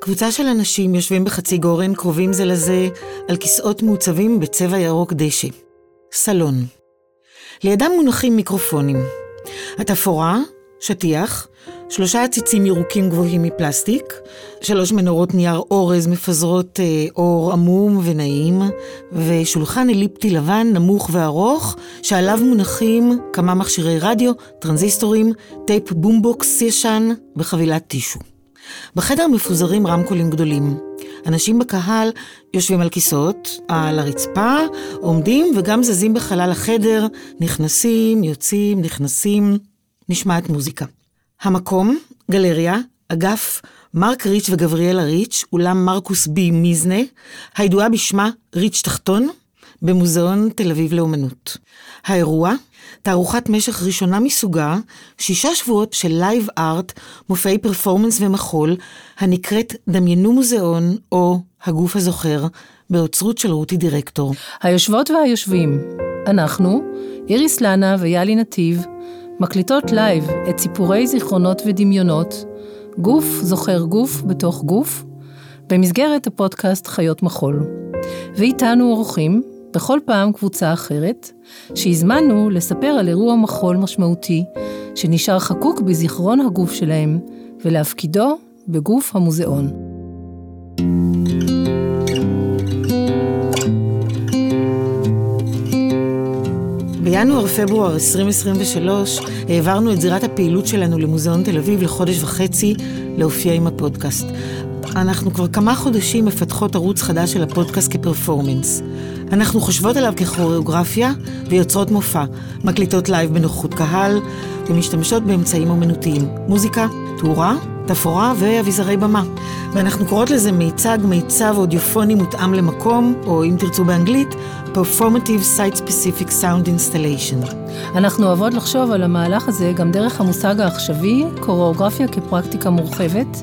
קבוצה של אנשים יושבים בחצי גורן, קרובים זה לזה, על כיסאות מעוצבים בצבע ירוק דשא. סלון. לידם מונחים מיקרופונים. התפאורה, שטיח, שלושה עציצים ירוקים גבוהים מפלסטיק, שלוש מנורות נייר אורז מפזרות אה, אור עמום ונעים, ושולחן אליפטי לבן נמוך וארוך, שעליו מונחים כמה מכשירי רדיו, טרנזיסטורים, טייפ בומבוקס ישן וחבילת טישו. בחדר מפוזרים רמקולים גדולים. אנשים בקהל יושבים על כיסאות, על הרצפה, עומדים וגם זזים בחלל החדר, נכנסים, יוצאים, נכנסים, נשמעת מוזיקה. המקום, גלריה, אגף מרק ריץ' וגבריאלה ריץ', אולם מרקוס ב' מיזנה, הידועה בשמה ריץ' תחתון, במוזיאון תל אביב לאומנות. האירוע, תערוכת משך ראשונה מסוגה, שישה שבועות של live art, מופעי פרפורמנס ומחול, הנקראת דמיינו מוזיאון, או הגוף הזוכר, באוצרות של רותי דירקטור. היושבות והיושבים, אנחנו, איריס לנה ויעלי נתיב, מקליטות live את סיפורי זיכרונות ודמיונות, גוף זוכר גוף בתוך גוף, במסגרת הפודקאסט חיות מחול. ואיתנו אורחים, בכל פעם קבוצה אחרת, שהזמנו לספר על אירוע מחול משמעותי, שנשאר חקוק בזיכרון הגוף שלהם, ולהפקידו בגוף המוזיאון. בינואר-פברואר 2023 העברנו את זירת הפעילות שלנו למוזיאון תל אביב לחודש וחצי להופיע עם הפודקאסט. אנחנו כבר כמה חודשים מפתחות ערוץ חדש של הפודקאסט כפרפורמנס. אנחנו חושבות עליו ככוריאוגרפיה ויוצרות מופע, מקליטות live בנוכחות קהל ומשתמשות באמצעים אומנותיים, מוזיקה, תאורה, תפאורה ואביזרי במה. ואנחנו קוראות לזה מיצג, מיצב אודיופוני מותאם למקום, או אם תרצו באנגלית, Performative Site Specific Sound Installation. אנחנו אוהבות לחשוב על המהלך הזה גם דרך המושג העכשווי, קוריאוגרפיה כפרקטיקה מורחבת,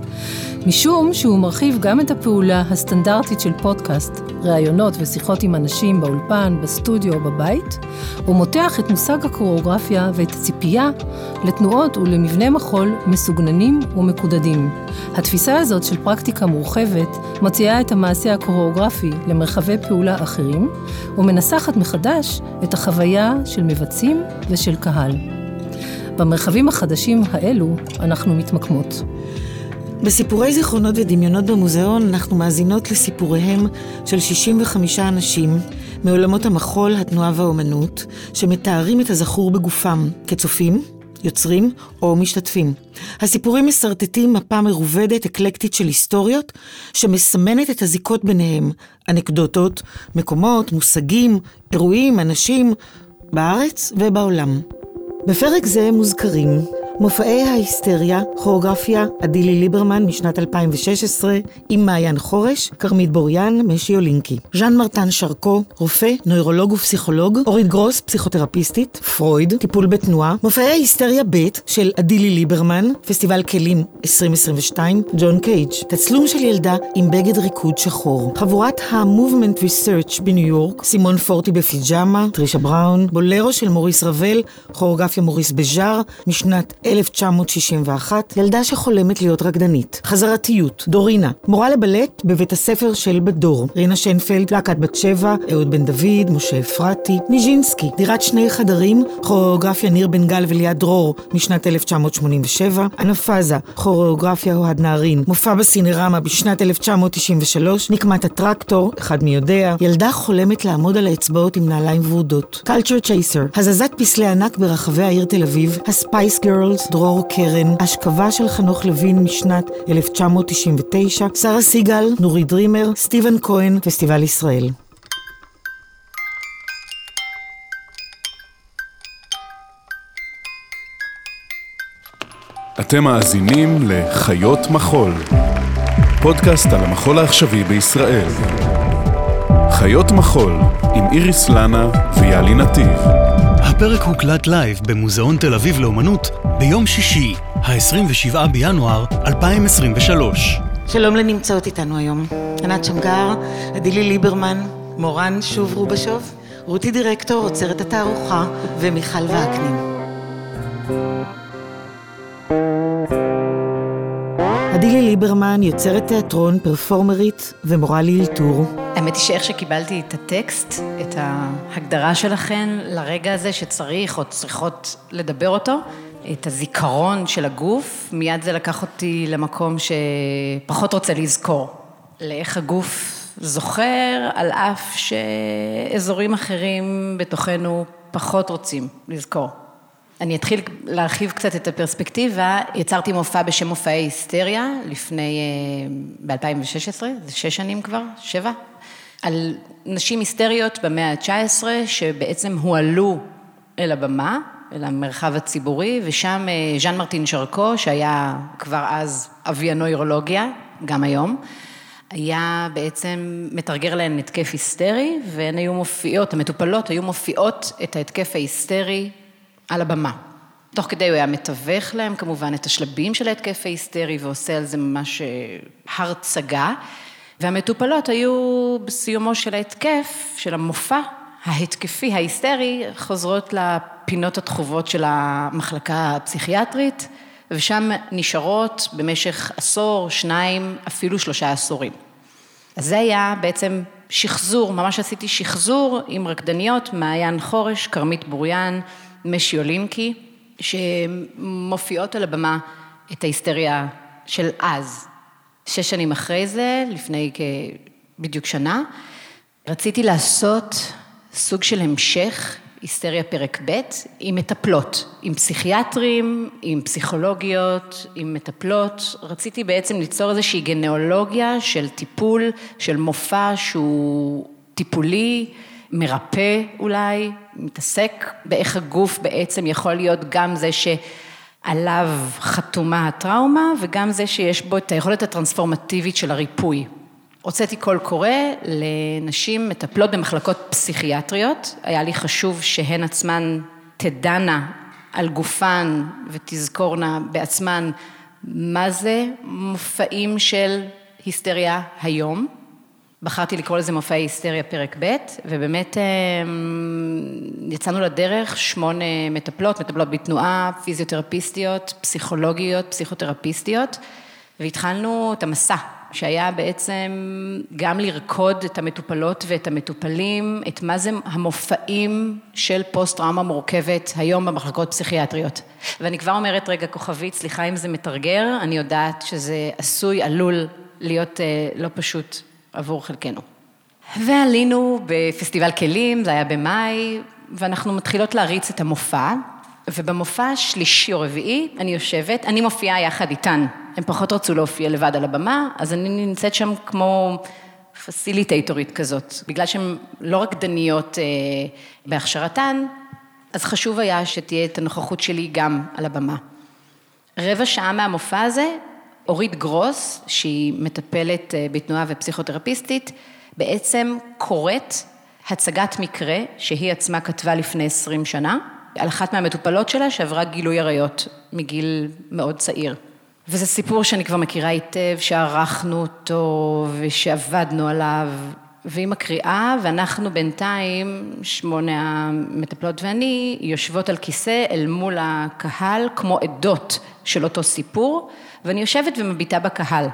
משום שהוא מרחיב גם את הפעולה הסטנדרטית של פודקאסט, ראיונות ושיחות עם אנשים באולפן, בסטודיו או בבית, ומותח את מושג הקוריאוגרפיה ואת הציפייה לתנועות ולמבנה מחול מסוגננים ומקודדים. התפיסה הזאת של פרקטיקה מורחבת מוציאה את המעשה הקוריאוגרפי למרחבי פעולה אחרים, ומנסחת מחדש את החוויה של מבצעים ושל קהל. במרחבים החדשים האלו אנחנו מתמקמות. בסיפורי זיכרונות ודמיונות במוזיאון אנחנו מאזינות לסיפוריהם של 65 אנשים מעולמות המחול, התנועה והאומנות, שמתארים את הזכור בגופם כצופים, יוצרים או משתתפים. הסיפורים מסרטטים מפה מרובדת, אקלקטית של היסטוריות, שמסמנת את הזיקות ביניהם, אנקדוטות, מקומות, מושגים, אירועים, אנשים, בארץ ובעולם. בפרק זה מוזכרים מופעי ההיסטריה, כוריאוגרפיה, עדילי ליברמן משנת 2016, עם מעיין חורש, כרמית בוריאן, משי אולינקי. ז'אן מרטן שרקו, רופא, נוירולוג ופסיכולוג, אורית גרוס, פסיכותרפיסטית, פרויד, טיפול בתנועה, מופעי ההיסטריה ב' של עדילי ליברמן, פסטיבל כלים 2022, ג'ון קייג', תצלום של ילדה עם בגד ריקוד שחור. חבורת ה-Movement Research בניו יורק, סימון פורטי בפיג'מה, טרישה בראון, בולרו של מוריס רבל, כוריאוגרפיה מוריס בז'אר, משנת 1961, ילדה שחולמת להיות רקדנית. חזרתיות, דורינה, מורה לבלט בבית הספר של בת דור. רינה שנפלד, להקת בת שבע, אהוד בן דוד, משה אפרתי, ניז'ינסקי, דירת שני חדרים, כוריאוגרפיה ניר בן גל וליאת דרור, משנת 1987, אנאפאזה, כוריאוגרפיה אוהד נהרין, מופע בסינרמה בשנת 1993, נקמת הטרקטור, אחד מי יודע, ילדה חולמת לעמוד על האצבעות עם נעליים ורודות. culture chaser, הזזת פסלי ענק ברחבי העיר תל אביב, ה space girl, girls, דרור קרן, השכבה של חנוך לוין משנת 1999, שרה סיגל, נורי דרימר, סטיבן כהן, פסטיבל ישראל. אתם מאזינים לחיות מחול, פודקאסט על המחול העכשווי בישראל. חיות מחול עם איריס לנה ויעלי נתיב. הפרק הוקלט live במוזיאון תל אביב לאומנות ביום שישי, ה-27 בינואר 2023. שלום לנמצאות איתנו היום. ענת שמגר, עדילי ליברמן, מורן שוב רובשוב, רותי דירקטור, אוצרת התערוכה, ומיכל וקנין. הדילי ליברמן יוצרת תיאטרון, פרפורמרית ומורה לאלתור. האמת היא שאיך שקיבלתי את הטקסט, את ההגדרה שלכן לרגע הזה שצריך או צריכות לדבר אותו, את הזיכרון של הגוף, מיד זה לקח אותי למקום שפחות רוצה לזכור. לאיך הגוף זוכר, על אף שאזורים אחרים בתוכנו פחות רוצים לזכור. אני אתחיל להרחיב קצת את הפרספקטיבה. יצרתי מופע בשם מופעי היסטריה לפני, אה, ב-2016, זה שש שנים כבר, שבע, על נשים היסטריות במאה ה-19, שבעצם הועלו אל הבמה, אל המרחב הציבורי, ושם אה, ז'אן מרטין שרקו, שהיה כבר אז אבי הנוירולוגיה, גם היום, היה בעצם מתרגר להן התקף היסטרי, והן היו מופיעות, המטופלות היו מופיעות את ההתקף ההיסטרי על הבמה. תוך כדי הוא היה מתווך להם כמובן את השלבים של ההתקף ההיסטרי ועושה על זה ממש אה, הרצגה, והמטופלות היו בסיומו של ההתקף, של המופע ההתקפי ההיסטרי, חוזרות לפינות התחובות של המחלקה הפסיכיאטרית, ושם נשארות במשך עשור, שניים, אפילו שלושה עשורים. אז זה היה בעצם שחזור, ממש עשיתי שחזור עם רקדניות, מעיין חורש, כרמית בוריאן, משי אולימקי, שמופיעות על הבמה את ההיסטריה של אז. שש שנים אחרי זה, לפני בדיוק שנה, רציתי לעשות סוג של המשך, היסטריה פרק ב', עם מטפלות, עם פסיכיאטרים, עם פסיכולוגיות, עם מטפלות. רציתי בעצם ליצור איזושהי גנאולוגיה של טיפול, של מופע שהוא טיפולי, מרפא אולי, מתעסק באיך הגוף בעצם יכול להיות גם זה שעליו חתומה הטראומה וגם זה שיש בו את היכולת הטרנספורמטיבית של הריפוי. הוצאתי קול קורא לנשים מטפלות במחלקות פסיכיאטריות, היה לי חשוב שהן עצמן תדענה על גופן ותזכורנה בעצמן מה זה מופעים של היסטריה היום. בחרתי לקרוא לזה מופעי היסטריה פרק ב', ובאמת אמ, יצאנו לדרך שמונה מטפלות, מטפלות בתנועה, פיזיותרפיסטיות, פסיכולוגיות, פסיכותרפיסטיות, והתחלנו את המסע, שהיה בעצם גם לרקוד את המטופלות ואת המטופלים, את מה זה המופעים של פוסט-טראומה מורכבת היום במחלקות פסיכיאטריות. ואני כבר אומרת רגע כוכבית, סליחה אם זה מתרגר, אני יודעת שזה עשוי, עלול להיות אה, לא פשוט עבור חלקנו. ועלינו בפסטיבל כלים, זה היה במאי, ואנחנו מתחילות להריץ את המופע, ובמופע השלישי או רביעי אני יושבת, אני מופיעה יחד איתן, הם פחות רצו להופיע לבד על הבמה, אז אני נמצאת שם כמו פסיליטייטורית כזאת, בגלל שהן לא רקדניות אה, בהכשרתן, אז חשוב היה שתהיה את הנוכחות שלי גם על הבמה. רבע שעה מהמופע הזה אורית גרוס, שהיא מטפלת אה, בתנועה ופסיכותרפיסטית, בעצם קוראת הצגת מקרה שהיא עצמה כתבה לפני עשרים שנה, על אחת מהמטופלות שלה שעברה גילוי עריות מגיל מאוד צעיר. וזה סיפור שאני כבר מכירה היטב, שערכנו אותו ושעבדנו עליו, והיא מקריאה, ואנחנו בינתיים, שמונה המטפלות ואני, יושבות על כיסא אל מול הקהל, כמו עדות של אותו סיפור, ואני יושבת ומביטה בקהל.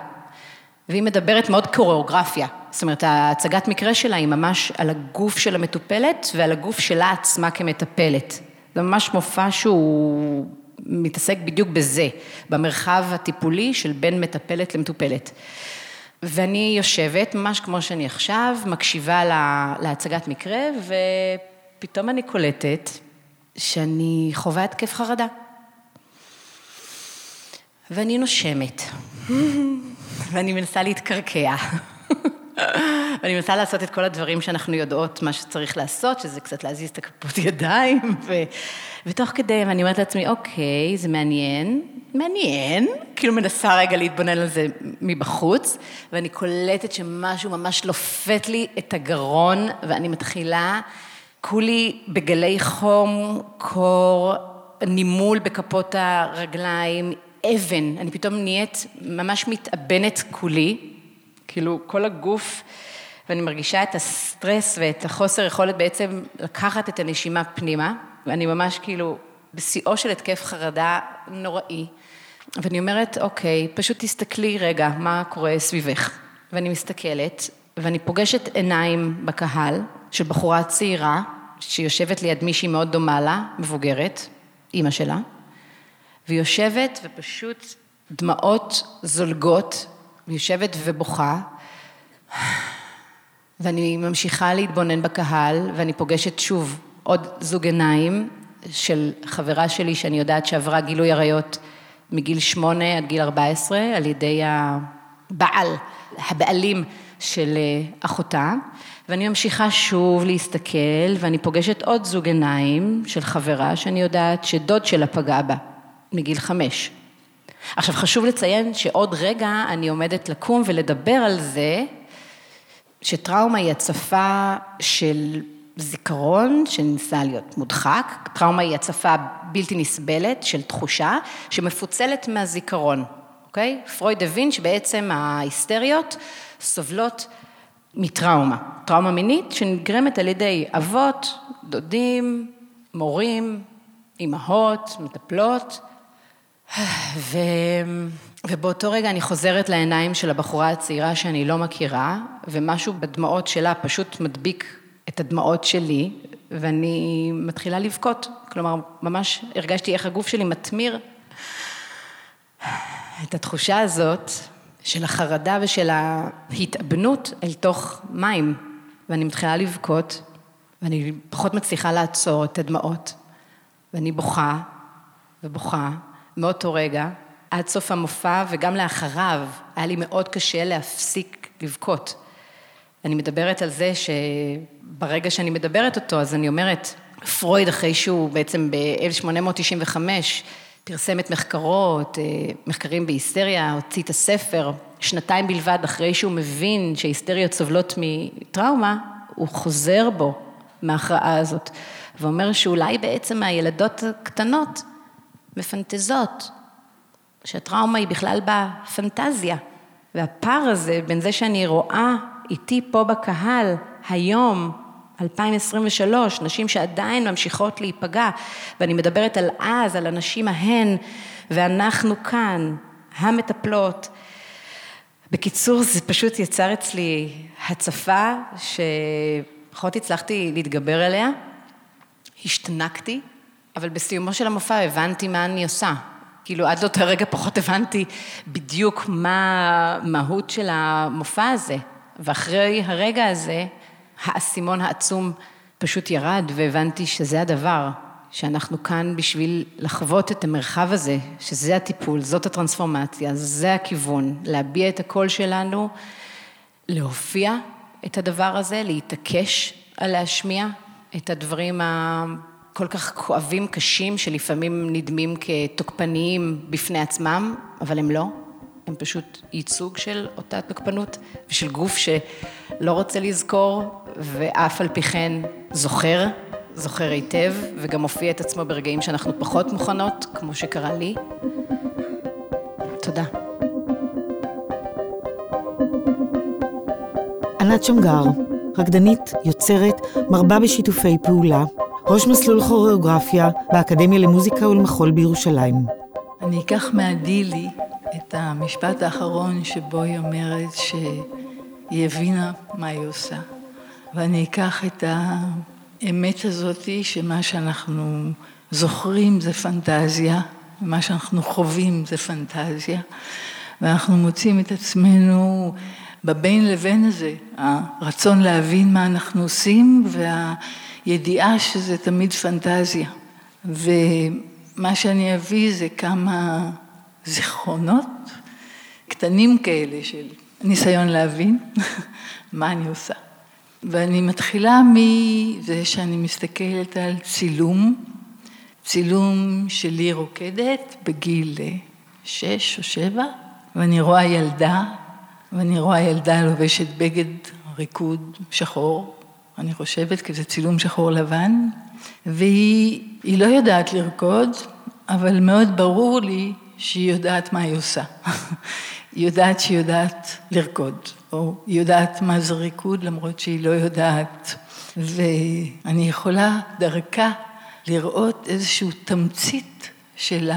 והיא מדברת מאוד קוריאוגרפיה, זאת אומרת, ההצגת מקרה שלה היא ממש על הגוף של המטופלת ועל הגוף שלה עצמה כמטפלת. זה ממש מופע שהוא מתעסק בדיוק בזה, במרחב הטיפולי של בין מטפלת למטופלת. ואני יושבת, ממש כמו שאני עכשיו, מקשיבה לה, להצגת מקרה, ופתאום אני קולטת שאני חווה התקף חרדה. ואני נושמת, ואני מנסה להתקרקע. ואני מנסה לעשות את כל הדברים שאנחנו יודעות מה שצריך לעשות, שזה קצת להזיז את הכפות ידיים, ו... ותוך כדי, ואני אומרת לעצמי, אוקיי, זה מעניין, מעניין, כאילו מנסה רגע להתבונן על זה מבחוץ, ואני קולטת שמשהו ממש לופת לי את הגרון, ואני מתחילה, כולי בגלי חום, קור, נימול בכפות הרגליים, אבן, אני פתאום נהיית ממש מתאבנת כולי, כאילו כל הגוף, ואני מרגישה את הסטרס ואת החוסר יכולת בעצם לקחת את הנשימה פנימה, ואני ממש כאילו בשיאו של התקף חרדה נוראי, ואני אומרת, אוקיי, פשוט תסתכלי רגע מה קורה סביבך. ואני מסתכלת, ואני פוגשת עיניים בקהל של בחורה צעירה, שיושבת ליד מישהי מאוד דומה לה, מבוגרת, אימא שלה, והיא יושבת ופשוט דמעות זולגות, היא יושבת ובוכה, ואני ממשיכה להתבונן בקהל, ואני פוגשת שוב עוד זוג עיניים של חברה שלי, שאני יודעת שעברה גילוי עריות מגיל שמונה עד גיל ארבע עשרה, על ידי הבעל, הבעלים של אה, אחותה, ואני ממשיכה שוב להסתכל, ואני פוגשת עוד זוג עיניים של חברה, שאני יודעת שדוד שלה פגע בה, מגיל חמש. עכשיו, חשוב לציין שעוד רגע אני עומדת לקום ולדבר על זה, שטראומה היא הצפה של זיכרון שניסה להיות מודחק, טראומה היא הצפה בלתי נסבלת של תחושה שמפוצלת מהזיכרון, אוקיי? פרויד הבין שבעצם ההיסטריות סובלות מטראומה, טראומה מינית שנגרמת על ידי אבות, דודים, מורים, אימהות, מטפלות, ו... ובאותו רגע אני חוזרת לעיניים של הבחורה הצעירה שאני לא מכירה, ומשהו בדמעות שלה פשוט מדביק את הדמעות שלי, ואני מתחילה לבכות. כלומר, ממש הרגשתי איך הגוף שלי מתמיר את התחושה הזאת של החרדה ושל ההתאבנות אל תוך מים, ואני מתחילה לבכות, ואני פחות מצליחה לעצור את הדמעות, ואני בוכה ובוכה מאותו רגע עד סוף המופע וגם לאחריו היה לי מאוד קשה להפסיק לבכות. אני מדברת על זה שברגע שאני מדברת אותו, אז אני אומרת, פרויד, אחרי שהוא בעצם ב-1895 פרסם את מחקרו, את אה, מחקרים בהיסטריה, הוציא את הספר, שנתיים בלבד אחרי שהוא מבין שהיסטריות סובלות מטראומה, הוא חוזר בו מההכרעה הזאת, ואומר שאולי בעצם הילדות הקטנות מפנטזות, שהטראומה היא בכלל בפנטזיה, והפער הזה בין זה שאני רואה איתי פה בקהל היום, 2023, נשים שעדיין ממשיכות להיפגע, ואני מדברת על אז, על הנשים ההן, ואנחנו כאן, המטפלות. בקיצור, זה פשוט יצר אצלי הצפה שפחות הצלחתי להתגבר עליה, השתנקתי, אבל בסיומו של המופע הבנתי מה אני עושה. כאילו עד לאותו רגע פחות הבנתי בדיוק מה המהות של המופע הזה. ואחרי הרגע הזה, האסימון העצום פשוט ירד, והבנתי שזה הדבר, שאנחנו כאן בשביל לחוות את המרחב הזה, שזה הטיפול, זאת הטרנספורמציה, זה הכיוון, להביע את הקול שלנו, להופיע את הדבר הזה, להתעקש על להשמיע את הדברים הכל כך כואבים, קשים, שלפעמים נדמים כתוקפניים בפני עצמם, אבל הם לא. הם פשוט ייצוג של אותה תוקפנות ושל גוף שלא רוצה לזכור ואף על פי כן זוכר, זוכר היטב וגם מופיע את עצמו ברגעים שאנחנו פחות מוכנות, כמו שקרה לי. תודה. ענת שמגר, רקדנית, יוצרת, מרבה בשיתופי פעולה, ראש מסלול כוריאוגרפיה באקדמיה למוזיקה ולמחול בירושלים. אני אקח מהדילי את המשפט האחרון שבו היא אומרת שהיא הבינה מה היא עושה. ואני אקח את האמת הזאתי שמה שאנחנו זוכרים זה פנטזיה, ומה שאנחנו חווים זה פנטזיה, ואנחנו מוצאים את עצמנו בבין לבין הזה, הרצון להבין מה אנחנו עושים והידיעה שזה תמיד פנטזיה. ומה שאני אביא זה כמה זיכרונות קטנים כאלה של ניסיון להבין מה אני עושה. ואני מתחילה מזה שאני מסתכלת על צילום, צילום שלי רוקדת בגיל שש או שבע, ואני רואה ילדה, ואני רואה ילדה לובשת בגד ריקוד שחור, אני חושבת, כי זה צילום שחור לבן, והיא לא יודעת לרקוד, אבל מאוד ברור לי שהיא יודעת מה היא עושה. היא יודעת שהיא יודעת לרקוד, או היא יודעת מה זה ריקוד למרות שהיא לא יודעת. ואני יכולה דרכה לראות איזושהי תמצית של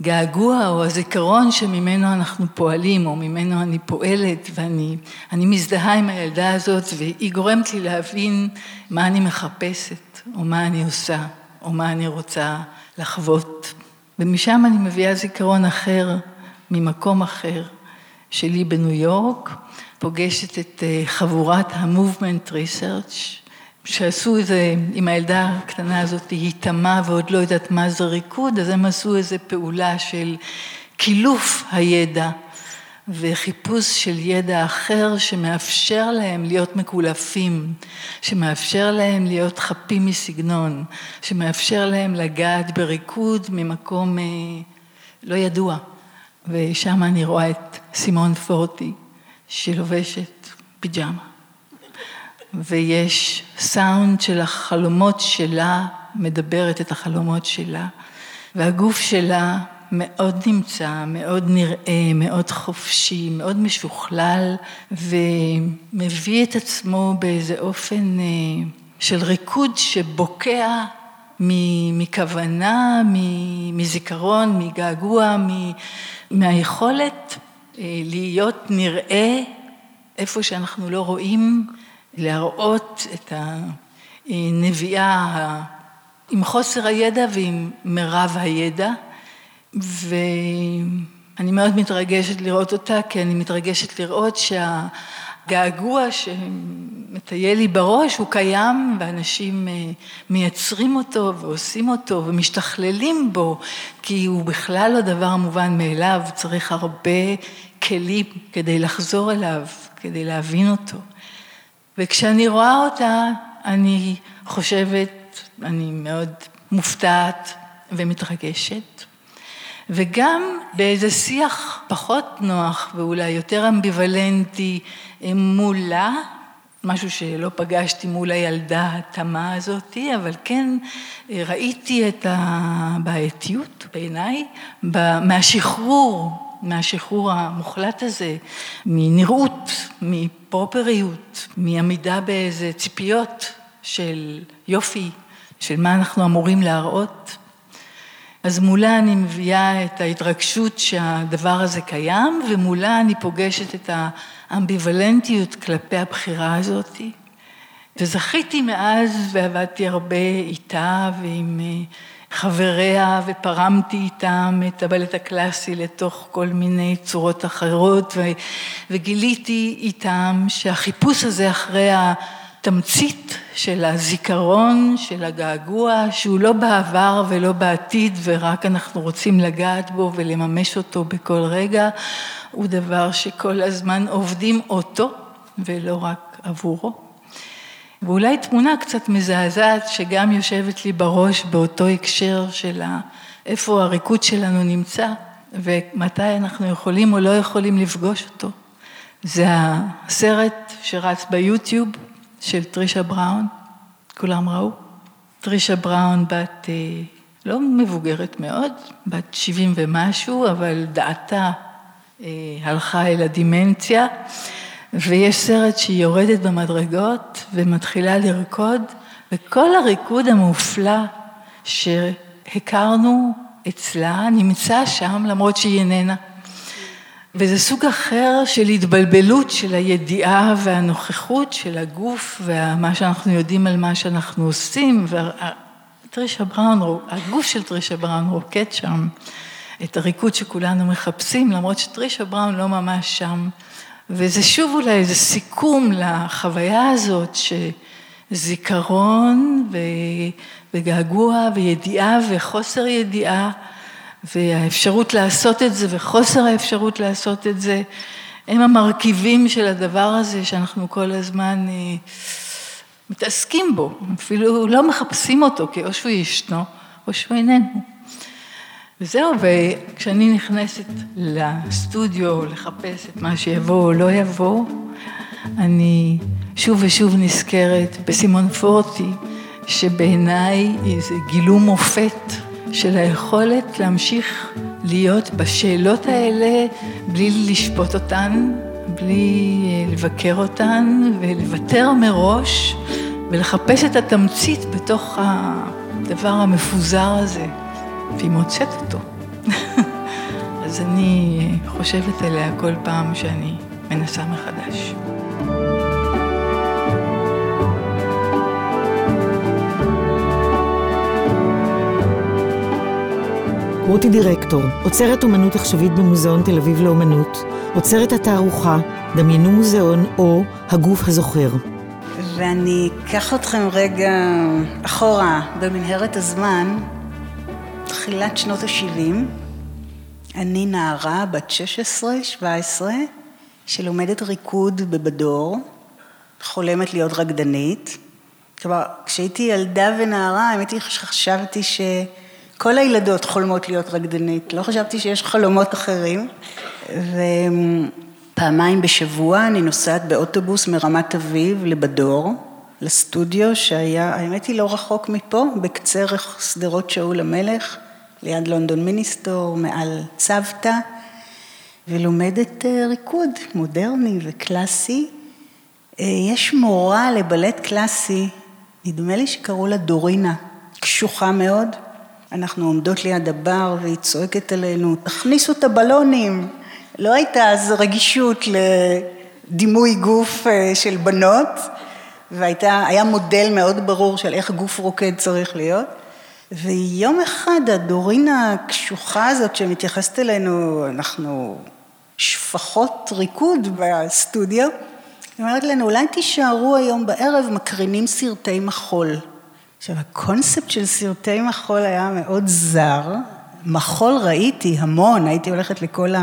הגעגוע או הזיכרון שממנו אנחנו פועלים, או ממנו אני פועלת, ואני מזדהה עם הילדה הזאת, והיא גורמת לי להבין מה אני מחפשת, או מה אני עושה, או מה אני רוצה לחוות. ומשם אני מביאה זיכרון אחר, ממקום אחר, שלי בניו יורק, פוגשת את אה, חבורת ה-Movement Research, שעשו איזה, עם הילדה הקטנה הזאת, היא תמה ועוד לא יודעת מה זה ריקוד, אז הם עשו איזה פעולה של קילוף הידע וחיפוש של ידע אחר שמאפשר להם להיות מקולפים, שמאפשר להם להיות חפים מסגנון, שמאפשר להם לגעת בריקוד ממקום אה, לא ידוע. ושם אני רואה את סימון פורטי, שלובשת פיג'מה. ויש סאונד של החלומות שלה, מדברת את החלומות שלה, והגוף שלה מאוד נמצא, מאוד נראה, מאוד חופשי, מאוד משוכלל, ומביא את עצמו באיזה אופן אה, של ריקוד שבוקע מכוונה, מזיכרון, מגעגוע, מהיכולת אה, להיות נראה איפה שאנחנו לא רואים, להראות את הנביאה עם חוסר הידע ועם מירב הידע. ואני מאוד מתרגשת לראות אותה, כי אני מתרגשת לראות שהגעגוע שמטייל לי בראש הוא קיים, ואנשים אה, מייצרים אותו ועושים אותו ומשתכללים בו, כי הוא בכלל לא דבר מובן מאליו, צריך הרבה כלים כדי לחזור אליו, כדי להבין אותו. וכשאני רואה אותה, אני חושבת, אני מאוד מופתעת ומתרגשת. וגם באיזה שיח פחות נוח ואולי יותר אמביוולנטי מולה, משהו שלא פגשתי מול הילדה התמה הזאתי, אבל כן ראיתי את הבעייתיות בעיניי, מהשחרור מהשחרור המוחלט הזה, מנראות, מפרופריות, מעמידה באיזה ציפיות של יופי, של מה אנחנו אמורים להראות. אז מולה אני מביאה את ההתרגשות שהדבר הזה קיים, ומולה אני פוגשת את האמביוולנטיות כלפי הבחירה הזאת. וזכיתי מאז, ועבדתי הרבה איתה ועם אה, חבריה ופרמתי איתם את הבלט הקלאסי לתוך כל מיני צורות אחרות וגיליתי איתם שהחיפוש הזה אחרי התמצית של הזיכרון, של הגעגוע, שהוא לא בעבר ולא בעתיד ורק אנחנו רוצים לגעת בו ולממש אותו בכל רגע, הוא דבר שכל הזמן עובדים אותו ולא רק עבורו. ואולי תמונה קצת מזעזעת שגם יושבת לי בראש באותו הקשר של איפה הריקוד שלנו נמצא ומתי אנחנו יכולים או לא יכולים לפגוש אותו. זה הסרט שרץ ביוטיוב של טרישה בראון, כולם ראו? טרישה בראון בת אה, לא מבוגרת מאוד, בת 70 ומשהו, אבל דעתה אה, הלכה אל הדימנציה. ויש סרט שהיא יורדת במדרגות ומתחילה לרקוד, וכל הריקוד המופלא שהכרנו אצלה נמצא שם למרות שהיא איננה. וזה סוג אחר של התבלבלות של הידיעה והנוכחות של הגוף ומה שאנחנו יודעים על מה שאנחנו עושים. וטרישה בראון, הגוף של טרישה בראון רוקד שם את הריקוד שכולנו מחפשים, למרות שטרישה בראון לא ממש שם. וזה שוב אולי איזה סיכום לחוויה הזאת שזיכרון וגעגוע וידיעה וחוסר ידיעה והאפשרות לעשות את זה וחוסר האפשרות לעשות את זה, הם המרכיבים של הדבר הזה שאנחנו כל הזמן אה, מתעסקים בו, אפילו לא מחפשים אותו, כי או שהוא ישנו או שהוא איננו. וזהו, וכשאני נכנסת לסטודיו לחפש את מה שיבוא או לא יבוא, אני שוב ושוב נזכרת בסימון פורטי, שבעיניי זה גילום מופת של היכולת להמשיך להיות בשאלות האלה בלי לשפוט אותן, בלי אה, לבקר אותן ולוותר מראש ולחפש את התמצית בתוך הדבר המפוזר הזה. והיא מוצאת אותו. אז אני חושבת עליה כל פעם שאני מנסה מחדש. רותי דירקטור, עוצרת אומנות עכשווית במוזיאון תל אביב לאומנות, עוצרת התערוכה, דמיינו מוזיאון או הגוף הזוכר. ואני אקח אתכם רגע אחורה במנהרת הזמן, תחילת שנות ה-70. אני נערה בת 16-17 שלומדת ריקוד בבדור, חולמת להיות רקדנית. כלומר, כשהייתי ילדה ונערה, האמת היא שחשבתי שכל הילדות חולמות להיות רקדנית, לא חשבתי שיש חלומות אחרים. ופעמיים בשבוע אני נוסעת באוטובוס מרמת אביב לבדור, לסטודיו שהיה, האמת היא לא רחוק מפה, בקצה שדרות שאול המלך. ליד לונדון מיניסטור, מעל צוותא, ולומדת אה, ריקוד מודרני וקלאסי. אה, יש מורה לבלט קלאסי, נדמה לי שקראו לה דורינה, קשוחה מאוד. אנחנו עומדות ליד הבר והיא צועקת עלינו, תכניסו את הבלונים. לא הייתה אז רגישות לדימוי גוף אה, של בנות, והיה מודל מאוד ברור של איך גוף רוקד צריך להיות. ויום אחד הדורין הקשוחה הזאת שמתייחסת אלינו, אנחנו שפחות ריקוד בסטודיו, היא אומרת לנו, אולי תישארו היום בערב מקרינים סרטי מחול. עכשיו, הקונספט של סרטי מחול היה מאוד זר. מחול ראיתי המון, הייתי הולכת לכל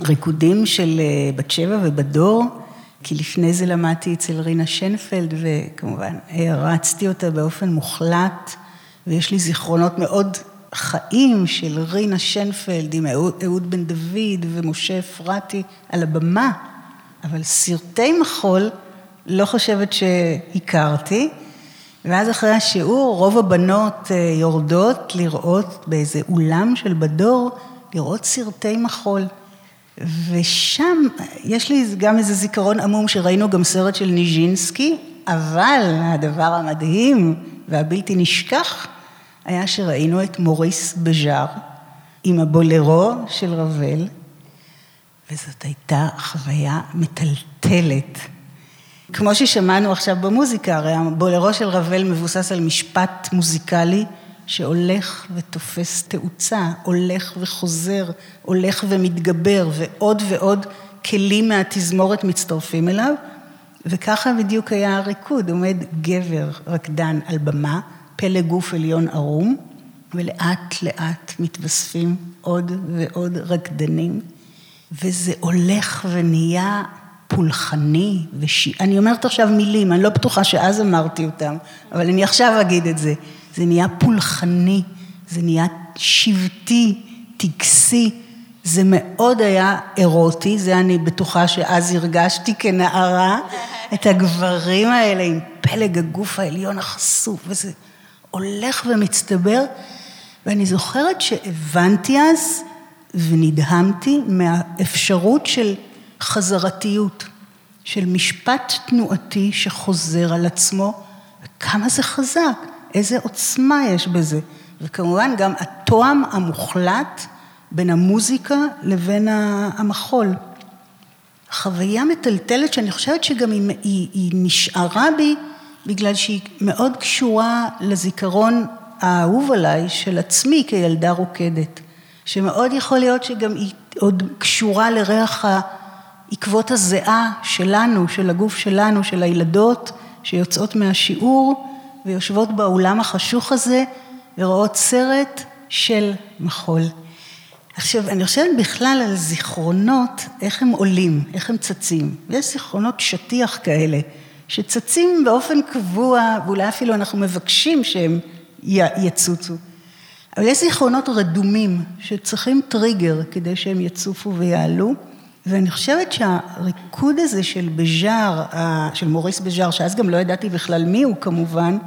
הריקודים של אה, בת שבע ובדור, כי לפני זה למדתי אצל רינה שנפלד, וכמובן הרצתי אותה באופן מוחלט. ויש לי זיכרונות מאוד חיים של רינה שנפלד עם אהוד בן דוד ומשה אפרתי על הבמה, אבל סרטי מחול לא חושבת שהכרתי. ואז אחרי השיעור רוב הבנות אה, יורדות לראות באיזה אולם של בדור, לראות סרטי מחול. ושם יש לי גם איזה זיכרון עמום שראינו גם סרט של ניז'ינסקי, אבל הדבר המדהים והבלתי נשכח היה שראינו את מוריס בז'אר עם הבולרו של רבל, וזאת הייתה חוויה מטלטלת. כמו ששמענו עכשיו במוזיקה, הרי הבולרו של רבל מבוסס על משפט מוזיקלי שהולך ותופס תאוצה, הולך וחוזר, הולך ומתגבר, ועוד ועוד כלים מהתזמורת מצטרפים אליו, וככה בדיוק היה הריקוד, עומד גבר רקדן על במה, פלא גוף עליון ערום, ולאט לאט מתווספים עוד ועוד רקדנים, וזה הולך ונהיה פולחני, וש... אני אומרת עכשיו מילים, אני לא בטוחה שאז אמרתי אותם, אבל אני עכשיו אגיד את זה. זה נהיה פולחני, זה נהיה שבטי, טקסי, זה מאוד היה אירוטי, זה אני בטוחה שאז הרגשתי כנערה, את הגברים האלה עם פלג הגוף העליון החשוף, וזה הולך ומצטבר, ואני זוכרת שהבנתי אז ונדהמתי מהאפשרות של חזרתיות, של משפט תנועתי שחוזר על עצמו, וכמה זה חזק, איזה עוצמה יש בזה. וכמובן גם התואם המוחלט בין המוזיקה לבין המחול. חוויה מטלטלת שאני חושבת שגם היא, היא, היא נשארה בי בגלל שהיא מאוד קשורה לזיכרון האהוב עליי של עצמי כילדה רוקדת, שמאוד יכול להיות שגם היא עוד קשורה לריח עקבות הזיעה שלנו, של הגוף שלנו, של הילדות שיוצאות מהשיעור ויושבות באולם החשוך הזה ורואות סרט של מחול. עכשיו, אני חושבת בכלל על זיכרונות, איך הם עולים, איך הם צצים. ויש זיכרונות שטיח כאלה, שצצים באופן קבוע, ואולי אפילו אנחנו מבקשים שהם יצוצו. אבל יש זיכרונות רדומים שצריכים טריגר כדי שהם יצופו ויעלו, ואני חושבת שהריקוד הזה של בז'אר, של מוריס בז'אר, שאז גם לא ידעתי בכלל מי הוא כמובן,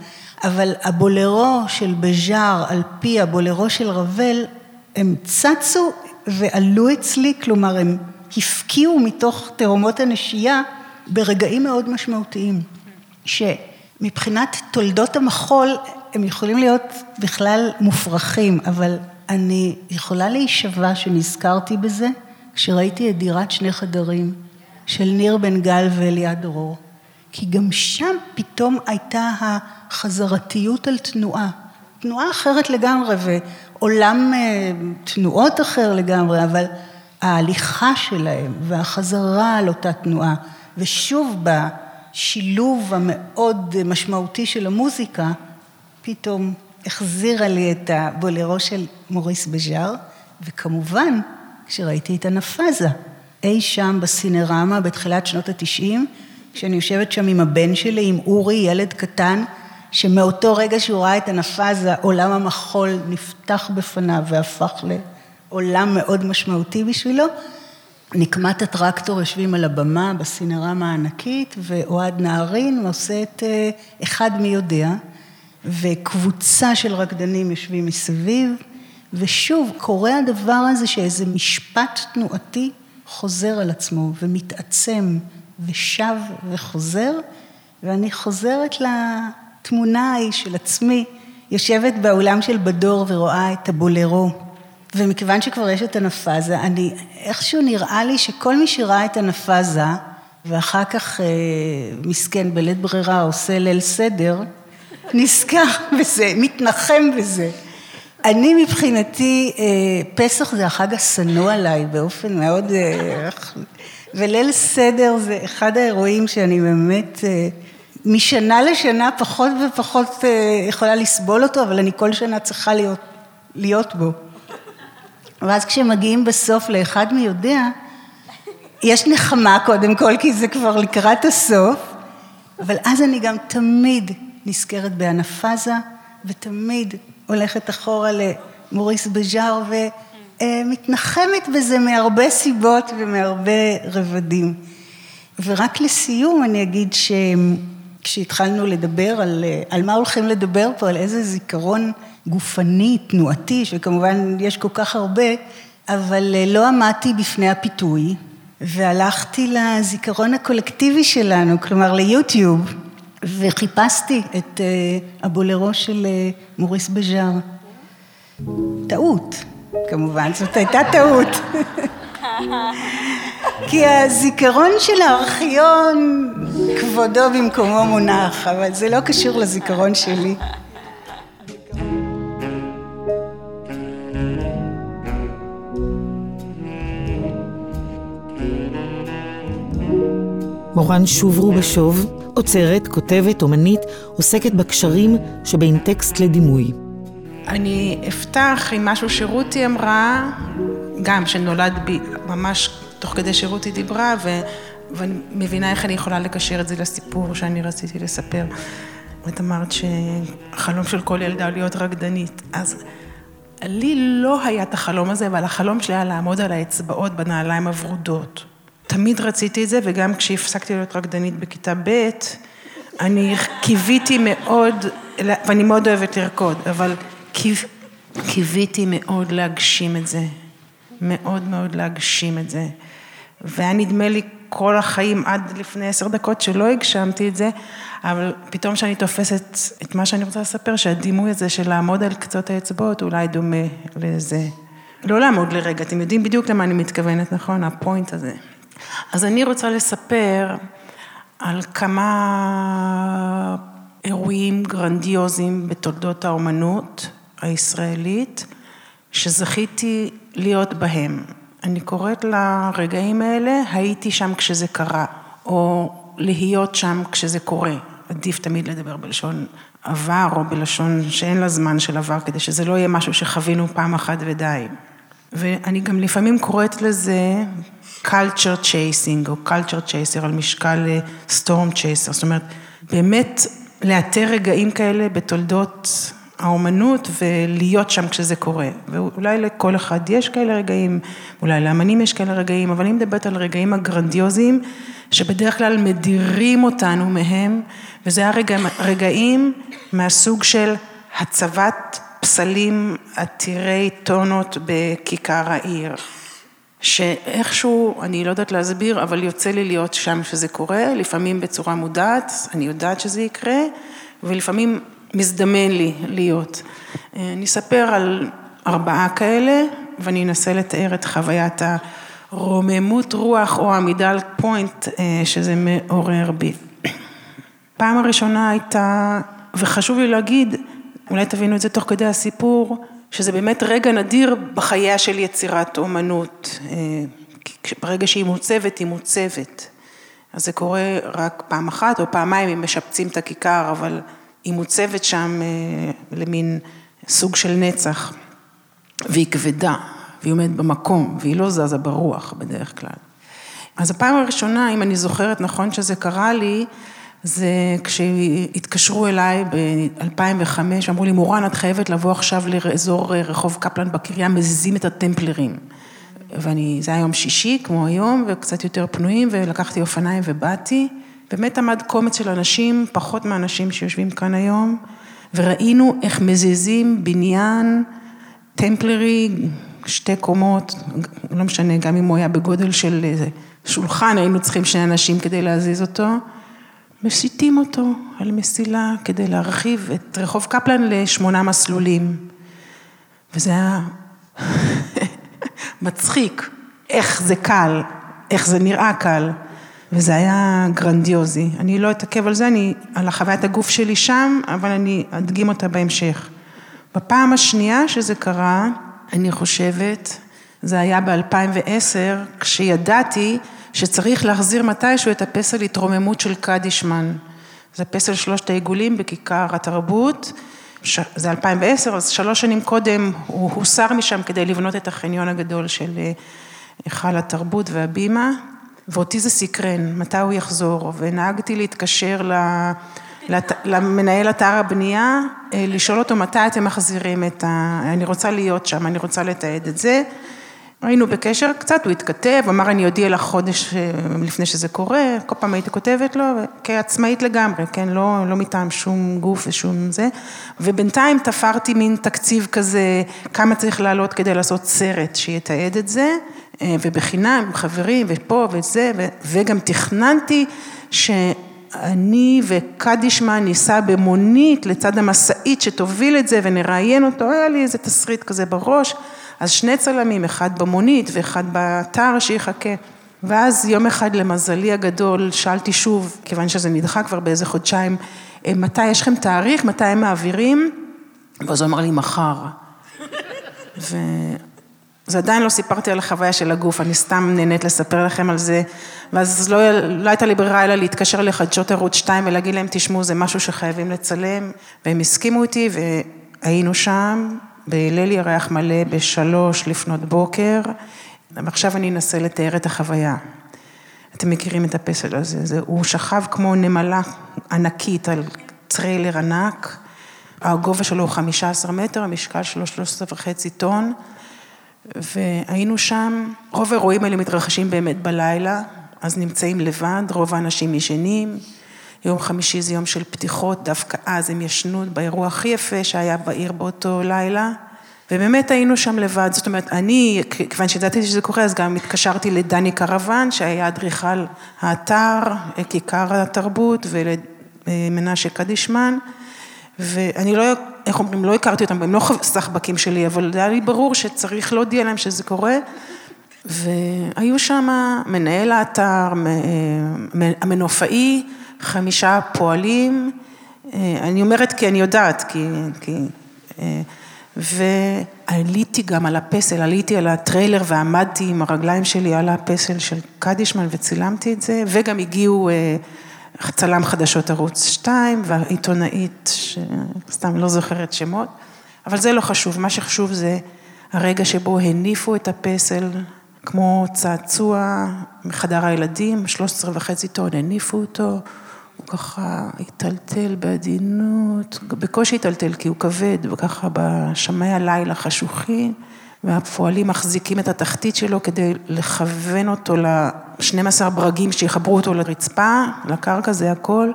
אבל הבולרו של בז'אר על פי הבולרו של רבל, הם צצו ועלו אצלי, כלומר הם הפקיעו מתוך תהומות הנשייה ברגעים מאוד משמעותיים, שמבחינת תולדות המחול הם יכולים להיות בכלל מופרכים, אבל אני יכולה להישבע שנזכרתי בזה כשראיתי את דירת שני חדרים של ניר בן גל ואליעד דרור. כי גם שם פתאום הייתה החזרתיות על תנועה. תנועה אחרת לגמרי ועולם אה, תנועות אחר לגמרי, אבל ההליכה שלהם והחזרה על אותה תנועה, ושוב בשילוב המאוד משמעותי של המוזיקה, פתאום החזירה לי את הבולרו של מוריס בז'אר, וכמובן, כשראיתי את הנפאזה, אי שם בסינרמה בתחילת שנות התשעים, כשאני יושבת שם עם הבן שלי, עם אורי, ילד קטן, שמאותו רגע שהוא ראה את הנפאזה, עולם המחול נפתח בפניו והפך לעולם מאוד משמעותי בשבילו. נקמת הטרקטור יושבים על הבמה בסינרמה הענקית, ואוהד נהרין עושה את אה, אחד מי יודע, וקבוצה של רקדנים יושבים מסביב, ושוב, קורה הדבר הזה שאיזה משפט תנועתי חוזר על עצמו ומתעצם ושב וחוזר, ואני חוזרת לתמונה ההיא של עצמי, יושבת באולם של בדור ורואה את הבולרו. ומכיוון שכבר יש את הנפאזה, אני, איכשהו נראה לי שכל מי שראה את הנפאזה, ואחר כך אה, מסכן בלית ברירה עושה ליל סדר, נזכר בזה, מתנחם בזה. אני מבחינתי, אה, פסח זה החג השנוא עליי באופן מאוד... אה, וליל סדר זה אחד האירועים שאני באמת אה, משנה לשנה פחות ופחות יכולה לסבול אותו, אבל אני כל שנה צריכה להיות, להיות בו. ואז כשמגיעים בסוף לאחד מי יודע, יש נחמה קודם כל, כי זה כבר לקראת הסוף, אבל אז אני גם תמיד נזכרת באנפאזה, ותמיד הולכת אחורה למוריס בז'אר ומתנחמת בזה מהרבה סיבות ומהרבה רבדים. ורק לסיום אני אגיד שכשהתחלנו לדבר על, על מה הולכים לדבר פה, על איזה זיכרון גופני, תנועתי, שכמובן יש כל כך הרבה, אבל לא עמדתי בפני הפיתוי, והלכתי לזיכרון הקולקטיבי שלנו, כלומר ליוטיוב. וחיפשתי את אה, הבולרו של אה, מוריס בז'אר. טעות, כמובן, זאת הייתה טעות. כי הזיכרון של הארכיון, כבודו במקומו מונח, אבל זה לא קשור לזיכרון שלי. מורן שוברו בשוב, עוצרת, כותבת, אומנית, עוסקת בקשרים שבין טקסט לדימוי. אני אפתח עם משהו שרותי אמרה, גם שנולד בי ממש תוך כדי שרותי דיברה, ו... ואני מבינה איך אני יכולה לקשר את זה לסיפור שאני רציתי לספר. את אמרת שהחלום של כל ילדה הוא להיות רקדנית. אז לי לא היה את החלום הזה, אבל החלום שלי היה לעמוד על האצבעות בנעליים הוורודות. תמיד רציתי את זה, וגם כשהפסקתי להיות רקדנית בכיתה ב', אני קיוויתי מאוד, ואני מאוד אוהבת לרקוד, אבל קיוויתי מאוד להגשים את זה. מאוד מאוד להגשים את זה. והיה נדמה לי כל החיים עד לפני עשר דקות שלא הגשמתי את זה, אבל פתאום כשאני תופסת את מה שאני רוצה לספר, שהדימוי הזה של לעמוד על קצות האצבעות אולי דומה לזה. לא לעמוד לרגע, אתם יודעים בדיוק למה אני מתכוונת, נכון? הפוינט הזה. אז אני רוצה לספר על כמה אירועים גרנדיוזיים בתולדות האומנות הישראלית, שזכיתי להיות בהם. אני קוראת לרגעים האלה, הייתי שם כשזה קרה, או להיות שם כשזה קורה. עדיף תמיד לדבר בלשון עבר, או בלשון שאין לה זמן של עבר, כדי שזה לא יהיה משהו שחווינו פעם אחת ודי. ואני גם לפעמים קוראת לזה culture chasing, או culture chaser על משקל אה, storm chaser, זאת אומרת, באמת לאתר רגעים כאלה בתולדות האומנות ולהיות שם כשזה קורה. ואולי לכל אחד יש כאלה רגעים, אולי לאמנים יש כאלה רגעים, אבל אני מדברת על רגעים הגרנדיוזיים, שבדרך כלל מדירים אותנו מהם, וזה היה רגעים, רגעים מהסוג של הצבת פסלים עתירי טונות בכיכר העיר. שאיכשהו, אני לא יודעת להסביר, אבל יוצא לי להיות שם שזה קורה, לפעמים בצורה מודעת, אני יודעת שזה יקרה, ולפעמים מזדמן לי להיות. אני אספר על ארבעה כאלה, ואני אנסה לתאר את חוויית הרוממות רוח או עמידה על פוינט אה, שזה מעורר בי. פעם הראשונה הייתה, וחשוב לי להגיד, אולי תבינו את זה תוך כדי הסיפור, שזה באמת רגע נדיר בחייה של יצירת אומנות. אה, ברגע שהיא מוצבת, היא מוצבת. אז זה קורה רק פעם אחת או פעמיים אם משפצים את הכיכר, אבל היא מוצבת שם אה, למין סוג של נצח. והיא כבדה, והיא עומדת במקום, והיא לא זזה ברוח בדרך כלל. אז הפעם הראשונה, אם אני זוכרת נכון שזה קרה לי, זה כשהתקשרו אליי ב-2005, אמרו לי, מורן, את חייבת לבוא עכשיו לאזור רחוב קפלן בקריה, מזיזים את הטמפלרים. ואני, זה היה יום שישי, כמו היום, וקצת יותר פנויים, ולקחתי אופניים ובאתי. באמת עמד קומץ של אנשים, פחות מהאנשים שיושבים כאן היום, וראינו איך מזיזים בניין טמפלרי, שתי קומות, לא משנה, גם אם הוא היה בגודל של שולחן, היינו צריכים שני אנשים כדי להזיז אותו. מסיטים אותו על מסילה כדי להרחיב את רחוב קפלן לשמונה מסלולים. וזה היה מצחיק, איך זה קל, איך זה נראה קל, וזה היה גרנדיוזי. אני לא אתעכב על זה, אני, על החוויית הגוף שלי שם, אבל אני אדגים אותה בהמשך. בפעם השנייה שזה קרה, אני חושבת, זה היה ב-2010, כשידעתי שצריך להחזיר מתישהו את הפסל התרוממות של קדישמן. זה פסל שלושת העיגולים בכיכר התרבות, זה 2010, אז שלוש שנים קודם הוא הוסר משם כדי לבנות את החניון הגדול של אה, היכל התרבות והבימה, ואותי זה סקרן, מתי הוא יחזור, ונהגתי להתקשר ל... למנהל אתר הבנייה, אה, לשאול אותו מתי אתם מחזירים את ה... אני רוצה להיות שם, אני רוצה לתעד את זה. היינו בקשר קצת, הוא התכתב, אמר אני אודיע לך חודש אה, לפני שזה קורה, כל פעם הייתי כותבת לו, כעצמאית לגמרי, כן, לא, לא מטעם שום גוף ושום זה, ובינתיים תפרתי מין תקציב כזה, כמה צריך לעלות כדי לעשות סרט שיתעד את זה, אה, ובחינם, חברים, ופה וזה, וגם תכננתי שאני וקדישמן ניסע במונית לצד המשאית שתוביל את זה ונראיין אותו, היה לי איזה תסריט כזה בראש. אז שני צלמים, אחד במונית ואחד באתר שיחכה. ואז יום אחד למזלי הגדול שאלתי שוב, כיוון שזה נדחה כבר באיזה חודשיים, אה, מתי יש לכם תאריך, מתי הם מעבירים? ואז הוא אמר לי, מחר. וזה עדיין לא סיפרתי על החוויה של הגוף, אני סתם נהנית לספר לכם על זה, ואז לא, לא הייתה לי ברירה אלא להתקשר לחדשות ערוץ 2 ולהגיד להם, תשמעו, זה משהו שחייבים לצלם, והם הסכימו איתי והיינו שם, בליל ירח מלא בשלוש לפנות בוקר, ועכשיו אני אנסה לתאר את החוויה. אתם מכירים את הפסל הזה, זה, הוא שכב כמו נמלה ענקית על טריילר ענק, הגובה שלו הוא 15 מטר, המשקל שלו 13 וחצי טון, והיינו שם, רוב האירועים האלה מתרחשים באמת בלילה, אז נמצאים לבד, רוב האנשים ישנים, יום חמישי זה יום של פתיחות, דווקא אז הם ישנו באירוע הכי יפה שהיה בעיר באותו לילה, ובאמת היינו שם לבד, זאת אומרת, אני, כיוון שידעתי שזה קורה, אז גם התקשרתי לדני קרוון, שהיה אדריכל האתר, כיכר התרבות, ולמנשה קדישמן, ואני לא, איך אומרים, לא הכרתי אותם, הם לא סחבקים שלי, אבל היה לי ברור שצריך להודיע להם שזה קורה. והיו שם מנהל האתר, המנופאי, חמישה פועלים, אה, אני אומרת כי אני יודעת, כי, כי אה, ועליתי גם על הפסל, עליתי על הטריילר ועמדתי עם הרגליים שלי על הפסל של קדישמן וצילמתי את זה, וגם הגיעו אה, צלם חדשות ערוץ 2 והעיתונאית, שסתם לא זוכרת שמות, אבל זה לא חשוב, מה שחשוב זה הרגע שבו הניפו את הפסל כמו צעצוע מחדר הילדים, 13 וחצי טון, הניפו אותו. הוא ככה היטלטל בעדינות, בקושי היטלטל כי הוא כבד, וככה בשמי הלילה חשוכים, והפועלים מחזיקים את התחתית שלו כדי לכוון אותו ל-12 ברגים שיחברו אותו לרצפה, לקרקע, זה הכל.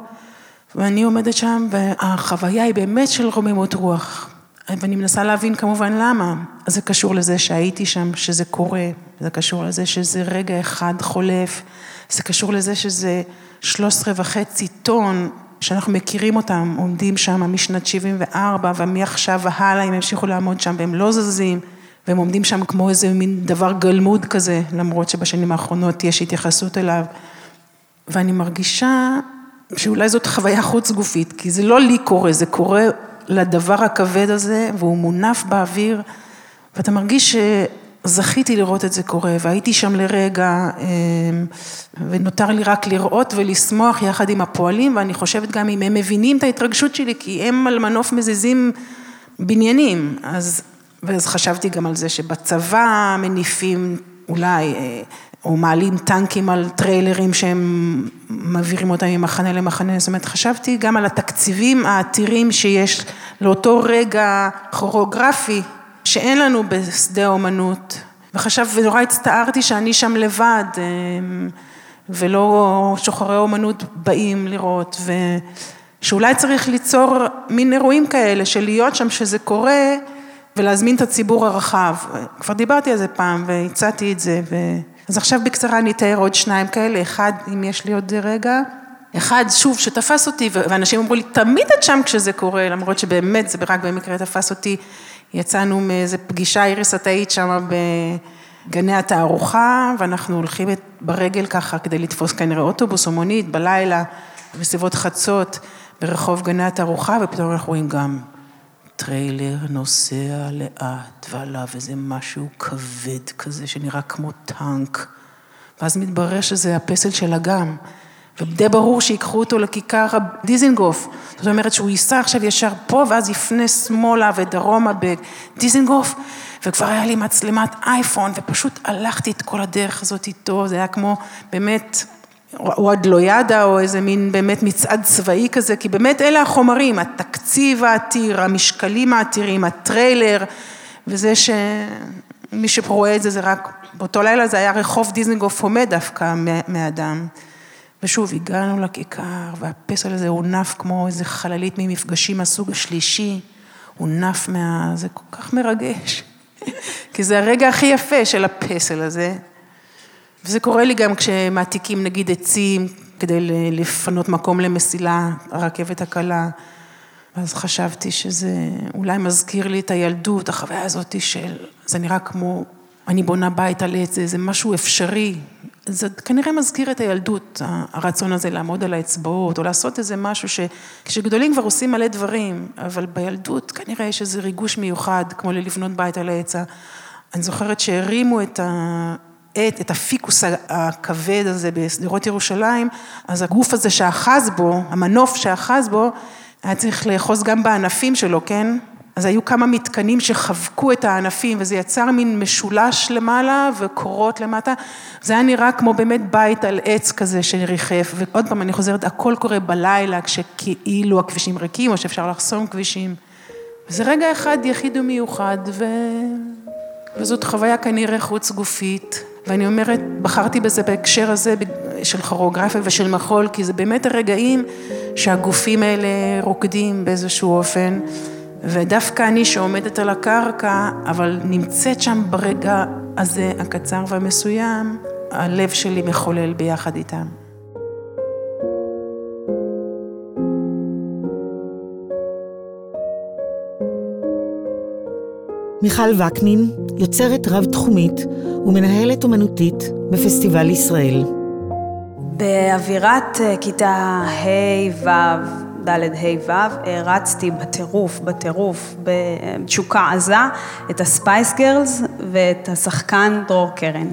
ואני עומדת שם, והחוויה היא באמת של רוממות רוח. ואני מנסה להבין כמובן למה. זה קשור לזה שהייתי שם, שזה קורה, זה קשור לזה שזה רגע אחד חולף, זה קשור לזה שזה 13 וחצי טון שאנחנו מכירים אותם, עומדים שם משנת 74, ומעכשיו והלאה הם ימשיכו לעמוד שם והם לא זזים, והם עומדים שם כמו איזה מין דבר גלמוד כזה, למרות שבשנים האחרונות יש התייחסות אליו. ואני מרגישה שאולי זאת חוויה חוץ גופית, כי זה לא לי קורה, זה קורה לדבר הכבד הזה, והוא מונף באוויר, ואתה מרגיש שזכיתי לראות את זה קורה, והייתי שם לרגע, אמ, ונותר לי רק לראות ולשמוח יחד עם הפועלים, ואני חושבת גם אם הם מבינים את ההתרגשות שלי, כי הם על מנוף מזיזים בניינים, אז, ואז חשבתי גם על זה שבצבא מניפים אולי אה, או מעלים טנקים על טריילרים שהם מעבירים אותם ממחנה למחנה, זאת אומרת, חשבתי גם על התקציבים העתירים שיש לאותו רגע כוריאוגרפי שאין לנו בשדה האומנות, וחשב, ונורא הצטערתי שאני שם לבד, אמ, ולא שוחרי אומנות באים לראות, ושאולי צריך ליצור מין אירועים כאלה, של להיות שם שזה קורה, ולהזמין את הציבור הרחב. כבר דיברתי על זה פעם, והצעתי את זה, ו... אז עכשיו בקצרה אני אתאר עוד שניים כאלה, אחד, אם יש לי עוד רגע, אחד, שוב, שתפס אותי, ואנשים אמרו לי, תמיד את שם כשזה קורה, למרות שבאמת זה רק במקרה תפס אותי, יצאנו מאיזה פגישה, איריס, את היית שם בגני התערוכה, ואנחנו הולכים ברגל ככה כדי לתפוס כנראה אוטובוס או מונית בלילה, בסביבות חצות, ברחוב גני התערוכה, ופתאום אנחנו רואים גם טריילר נוסע לאט ועליו איזה משהו כבד כזה שנראה כמו טנק. ואז מתברר שזה הפסל של אגם ודי ברור שיקחו אותו לכיכר דיזינגוף זאת אומרת שהוא ייסע עכשיו ישר פה ואז יפנה שמאלה ודרומה בדיזינגוף וכבר היה לי מצלמת אייפון ופשוט הלכתי את כל הדרך הזאת איתו זה היה כמו באמת או עד לא או איזה מין באמת מצעד צבאי כזה, כי באמת אלה החומרים, התקציב העתיר, המשקלים העתירים, הטריילר, וזה שמי שרואה את זה, זה רק, באותו לילה זה היה רחוב דיזנגוף עומד דווקא מאדם. ושוב, הגענו לכיכר, והפסל הזה הונף כמו איזה חללית ממפגשים מהסוג השלישי, הונף מה... זה כל כך מרגש, כי זה הרגע הכי יפה של הפסל הזה. וזה קורה לי גם כשמעתיקים נגיד עצים כדי לפנות מקום למסילה, הרכבת הקלה. אז חשבתי שזה אולי מזכיר לי את הילדות, החוויה הזאת של, זה נראה כמו, אני בונה בית על עץ, זה משהו אפשרי. זה כנראה מזכיר את הילדות, הרצון הזה לעמוד על האצבעות, או לעשות איזה משהו ש... כשגדולים כבר עושים מלא דברים, אבל בילדות כנראה יש איזה ריגוש מיוחד, כמו ללבנות בית על העץ. אני זוכרת שהרימו את ה... את, את הפיקוס הכבד הזה בשדרות ירושלים, אז הגוף הזה שאחז בו, המנוף שאחז בו, היה צריך לאחוז גם בענפים שלו, כן? אז היו כמה מתקנים שחבקו את הענפים, וזה יצר מין משולש למעלה וקורות למטה. זה היה נראה כמו באמת בית על עץ כזה שריחף, ועוד פעם, אני חוזרת, הכל קורה בלילה, כשכאילו הכבישים ריקים, או שאפשר לחסום כבישים. וזה רגע אחד יחיד ומיוחד, ו... וזאת חוויה כנראה חוץ גופית. ואני אומרת, בחרתי בזה בהקשר הזה של כוריאוגרפיה ושל מחול, כי זה באמת הרגעים שהגופים האלה רוקדים באיזשהו אופן, ודווקא אני שעומדת על הקרקע, אבל נמצאת שם ברגע הזה הקצר והמסוים, הלב שלי מחולל ביחד איתם. מיכל וקנין, יוצרת רב-תחומית ומנהלת אומנותית בפסטיבל ישראל. באווירת אה, כיתה ה', ו', ד', ה', ו', הרצתי בטירוף, בטירוף, בתשוקה עזה, את הספייס גרלס ואת השחקן דרור קרן.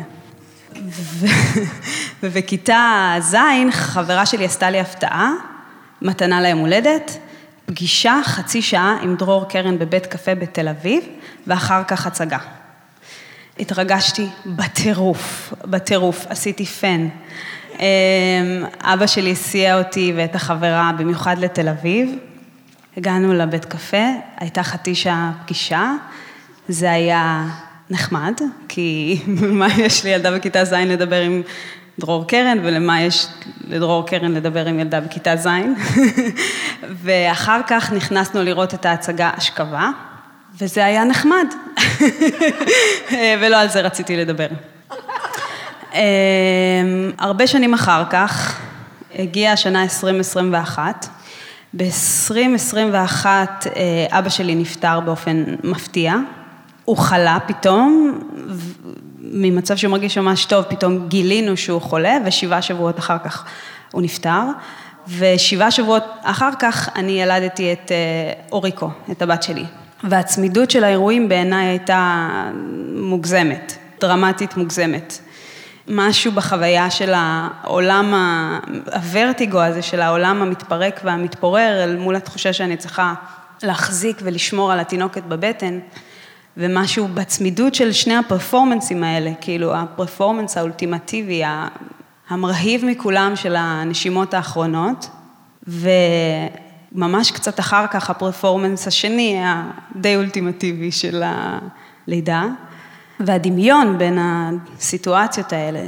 ובכיתה ז', חברה שלי עשתה לי הפתעה, מתנה ליום הולדת, פגישה חצי שעה עם דרור קרן בבית קפה בתל אביב, ואחר כך הצגה. התרגשתי בטירוף, בטירוף, עשיתי פן. אמ, אבא שלי הסיע אותי ואת החברה במיוחד לתל אביב. הגענו לבית קפה, הייתה חצי שעה פגישה, זה היה נחמד, כי מה יש לי ילדה בכיתה ז' לדבר עם דרור קרן, ולמה יש לדרור קרן לדבר עם ילדה בכיתה ז'. ואחר כך נכנסנו לראות את ההצגה אשכבה, וזה היה נחמד. ולא על זה רציתי לדבר. אמ, הרבה שנים אחר כך, הגיעה השנה 2021, ב-2021 אבא שלי נפטר באופן מפתיע. הוא חלה פתאום, ממצב שהוא מרגיש ממש טוב, פתאום גילינו שהוא חולה, ושבעה שבועות אחר כך הוא נפטר. ושבעה שבועות אחר כך אני ילדתי את אוריקו, את הבת שלי. והצמידות של האירועים בעיניי הייתה מוגזמת, דרמטית מוגזמת. משהו בחוויה של העולם, הוורטיגו הזה של העולם המתפרק והמתפורר, אל מול התחושה שאני צריכה להחזיק ולשמור על התינוקת בבטן, ומשהו בצמידות של שני הפרפורמנסים האלה, כאילו הפרפורמנס האולטימטיבי, המרהיב מכולם של הנשימות האחרונות, וממש קצת אחר כך הפרפורמנס השני, הדי אולטימטיבי של הלידה. והדמיון בין הסיטואציות האלה,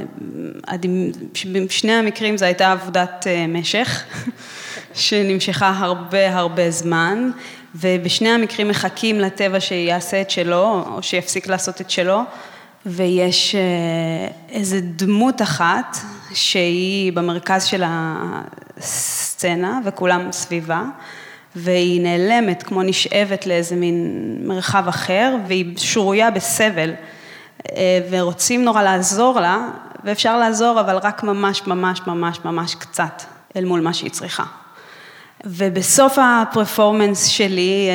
בשני המקרים זו הייתה עבודת משך, שנמשכה הרבה הרבה זמן, ובשני המקרים מחכים לטבע שיעשה את שלו, או שיפסיק לעשות את שלו, ויש איזו דמות אחת שהיא במרכז של הסצנה וכולם סביבה, והיא נעלמת כמו נשאבת לאיזה מין מרחב אחר, והיא שרויה בסבל, ורוצים נורא לעזור לה, ואפשר לעזור, אבל רק ממש ממש ממש ממש קצת אל מול מה שהיא צריכה. ובסוף הפרפורמנס שלי,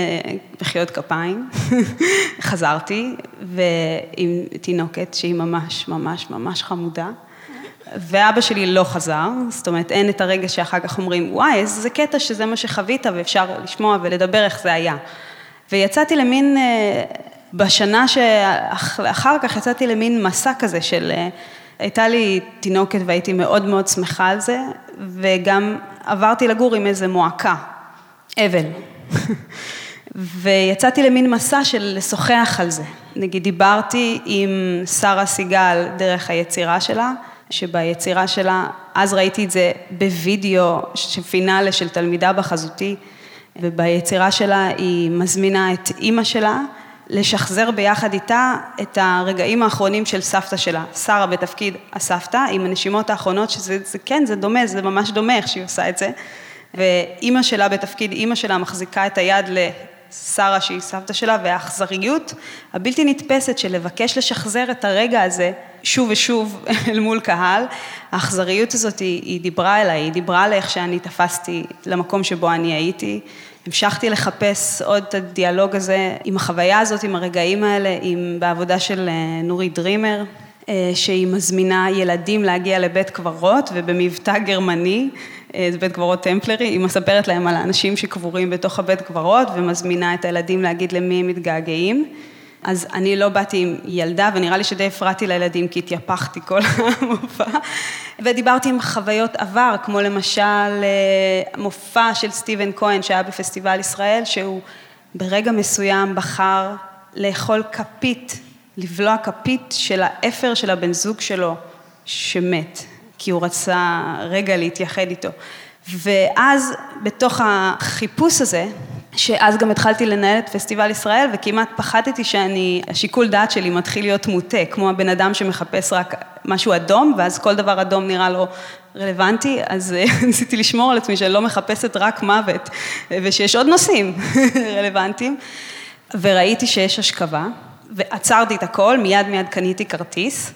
מחיאות כפיים, חזרתי, ועם תינוקת שהיא ממש ממש ממש חמודה, ואבא שלי לא חזר, זאת אומרת אין את הרגע שאחר כך אומרים, וואי, איזה קטע שזה מה שחווית ואפשר לשמוע ולדבר איך זה היה. ויצאתי למין, בשנה שאחר כך יצאתי למין מסע כזה של, הייתה לי תינוקת והייתי מאוד מאוד שמחה על זה, וגם עברתי לגור עם איזה מועקה, אבל. ויצאתי למין מסע של לשוחח על זה. נגיד, דיברתי עם שרה סיגל דרך היצירה שלה, שביצירה שלה, אז ראיתי את זה בווידאו, פינאלה של תלמידה בחזותי, וביצירה שלה היא מזמינה את אימא שלה לשחזר ביחד איתה את הרגעים האחרונים של סבתא שלה, שרה בתפקיד הסבתא, עם הנשימות האחרונות, שזה זה, כן, זה דומה, זה ממש דומה איך שהיא עושה את זה, ואימא שלה בתפקיד, אימא שלה מחזיקה את היד לשרה שהיא סבתא שלה, והאכזריות הבלתי נתפסת של לבקש לשחזר את הרגע הזה שוב ושוב אל מול קהל, האכזריות הזאת היא, היא דיברה אליי, היא דיברה על איך שאני תפסתי למקום שבו אני הייתי, המשכתי לחפש עוד את הדיאלוג הזה עם החוויה הזאת, עם הרגעים האלה, עם, בעבודה של נורית דרימר, שהיא מזמינה ילדים להגיע לבית קברות, ובמבטא גרמני, זה בית קברות טמפלרי, היא מספרת להם על האנשים שקבורים בתוך הבית קברות, ומזמינה את הילדים להגיד למי הם מתגעגעים. אז אני לא באתי עם ילדה, ונראה לי שדי הפרעתי לילדים, כי התייפחתי כל המופע. ודיברתי עם חוויות עבר, כמו למשל מופע של סטיבן כהן, שהיה בפסטיבל ישראל, שהוא ברגע מסוים בחר לאכול כפית, לבלוע כפית של האפר של הבן זוג שלו, שמת, כי הוא רצה רגע להתייחד איתו. ואז בתוך החיפוש הזה, שאז גם התחלתי לנהל את פסטיבל ישראל, וכמעט פחדתי שאני, השיקול דעת שלי מתחיל להיות מוטה, כמו הבן אדם שמחפש רק משהו אדום, ואז כל דבר אדום נראה לו רלוונטי, אז ניסיתי לשמור על עצמי שאני לא מחפשת רק מוות, ושיש עוד נושאים רלוונטיים, וראיתי שיש השכבה, ועצרתי את הכל, מיד מיד קניתי כרטיס,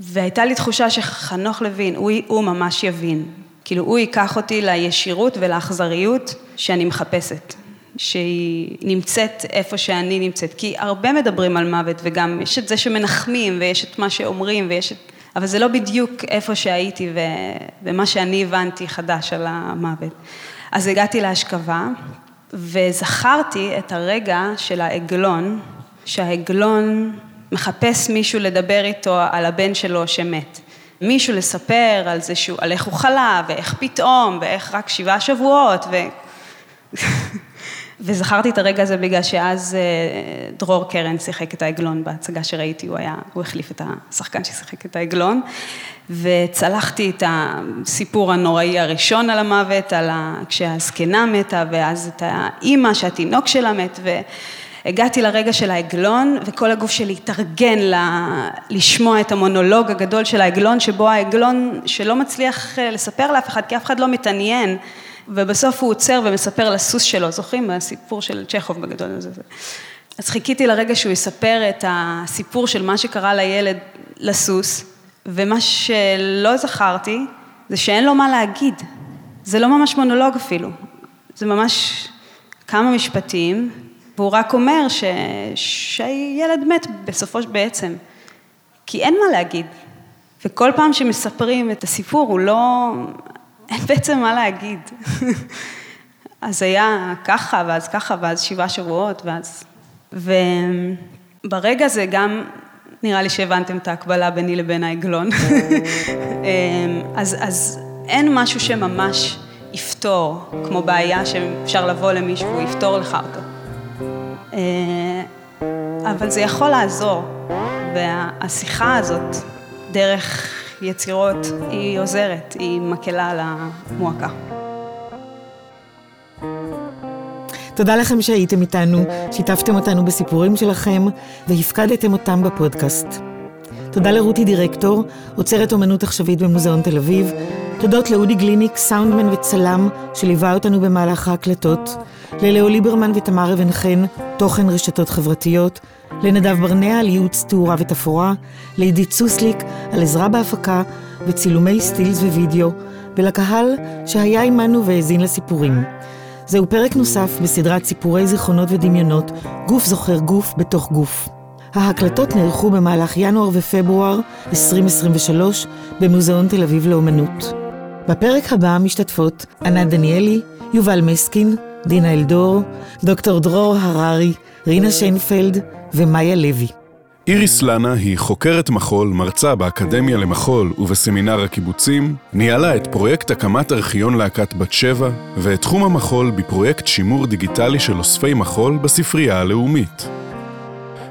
והייתה לי תחושה שחנוך לוין, הוא, הוא ממש יבין, כאילו הוא ייקח אותי לישירות ולאכזריות שאני מחפשת. שהיא נמצאת איפה שאני נמצאת, כי הרבה מדברים על מוות וגם יש את זה שמנחמים ויש את מה שאומרים ויש את... אבל זה לא בדיוק איפה שהייתי ו... ומה שאני הבנתי חדש על המוות. אז הגעתי להשכבה וזכרתי את הרגע של העגלון, שהעגלון מחפש מישהו לדבר איתו על הבן שלו שמת. מישהו לספר על זה שהוא, על איך הוא חלה ואיך פתאום ואיך רק שבעה שבועות ו... וזכרתי את הרגע הזה בגלל שאז דרור קרן שיחק את העגלון בהצגה שראיתי, הוא היה, הוא החליף את השחקן ששיחק את העגלון, וצלחתי את הסיפור הנוראי הראשון על המוות, על ה... כשהזקנה מתה, ואז את האימא שהתינוק שלה מת, והגעתי לרגע של העגלון, וכל הגוף שלי התארגן ל... לשמוע את המונולוג הגדול של העגלון, שבו העגלון שלא מצליח לספר לאף אחד, כי אף אחד לא מתעניין. ובסוף הוא עוצר ומספר לסוס שלו, זוכרים? הסיפור של צ'כוב בגדול הזה. אז חיכיתי לרגע שהוא יספר את הסיפור של מה שקרה לילד, לסוס, ומה שלא זכרתי, זה שאין לו מה להגיד. זה לא ממש מונולוג אפילו, זה ממש כמה משפטים, והוא רק אומר ש... שהילד מת בסופו של בעצם, כי אין מה להגיד. וכל פעם שמספרים את הסיפור, הוא לא... אין בעצם מה להגיד. אז היה ככה, ואז ככה, ואז שבעה שבועות, ואז... וברגע הזה גם נראה לי שהבנתם את ההקבלה ביני לבין העגלון. אמ, אז, אז אין משהו שממש יפתור, כמו בעיה שאפשר לבוא למישהו, הוא יפתור לך אותו. אה, אבל זה יכול לעזור, והשיחה הזאת, דרך יצירות, היא עוזרת, היא מקלה המועקה. תודה לכם שהייתם איתנו, שיתפתם אותנו בסיפורים שלכם והפקדתם אותם בפודקאסט. תודה לרותי דירקטור, עוצרת אומנות עכשווית במוזיאון תל אביב. תודות לאודי גליניק, סאונדמן וצלם, שליווה אותנו במהלך ההקלטות. ללאו ליברמן ותמר אבן חן, תוכן רשתות חברתיות. לנדב ברנע על ייעוץ תאורה ותפאורה. לעידית סוסליק על עזרה בהפקה וצילומי סטילס ווידאו. ולקהל שהיה עמנו והאזין לסיפורים. זהו פרק נוסף בסדרת סיפורי זיכרונות ודמיונות, גוף זוכר גוף בתוך גוף. ההקלטות נערכו במהלך ינואר ופברואר 2023 במוזיאון תל אביב לאומנות. בפרק הבא משתתפות ענת דניאלי, יובל מסקין, דינה אלדור, דוקטור דרור הררי, רינה שיינפלד ומאיה לוי. איריס לנה היא חוקרת מחול, מרצה באקדמיה למחול ובסמינר הקיבוצים, ניהלה את פרויקט הקמת ארכיון להקת בת שבע, ואת תחום המחול בפרויקט שימור דיגיטלי של אוספי מחול בספרייה הלאומית.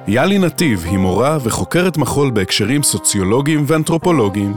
יאלי נתיב היא מורה וחוקרת מחול בהקשרים סוציולוגיים ואנתרופולוגיים.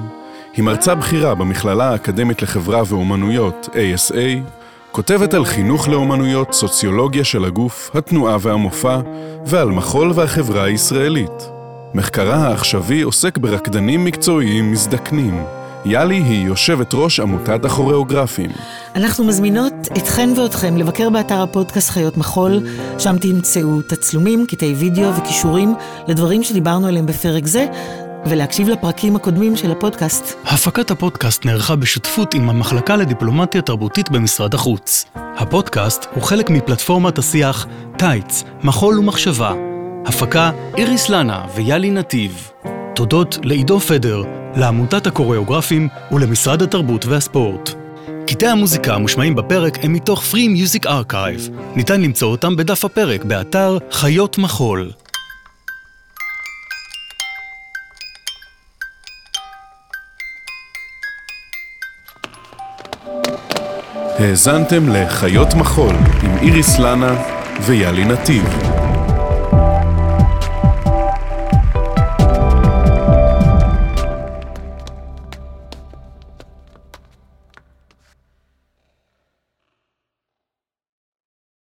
היא מרצה בכירה במכללה האקדמית לחברה ואומנויות, ASA, כותבת על חינוך לאומנויות, סוציולוגיה של הגוף, התנועה והמופע, ועל מחול והחברה הישראלית. מחקרה העכשווי עוסק ברקדנים מקצועיים מזדקנים. יאלי היא יושבת ראש עמותת הכוריאוגרפים. אנחנו מזמינות אתכן ואתכם לבקר באתר הפודקאסט חיות מחול, שם תמצאו תצלומים, קטעי וידאו וכישורים לדברים שדיברנו עליהם בפרק זה, ולהקשיב לפרקים הקודמים של הפודקאסט. הפקת הפודקאסט נערכה בשותפות עם המחלקה לדיפלומטיה תרבותית במשרד החוץ. הפודקאסט הוא חלק מפלטפורמת השיח טייץ, מחול ומחשבה. הפקה איריס לנה ויאלי נתיב. תודות לעידו פדר, לעמותת הקוריאוגרפים ולמשרד התרבות והספורט. קטעי המוזיקה המושמעים בפרק הם מתוך Free Music Archive. ניתן למצוא אותם בדף הפרק באתר חיות מחול. האזנתם לחיות מחול עם איריס לנה ויאלי נתיב.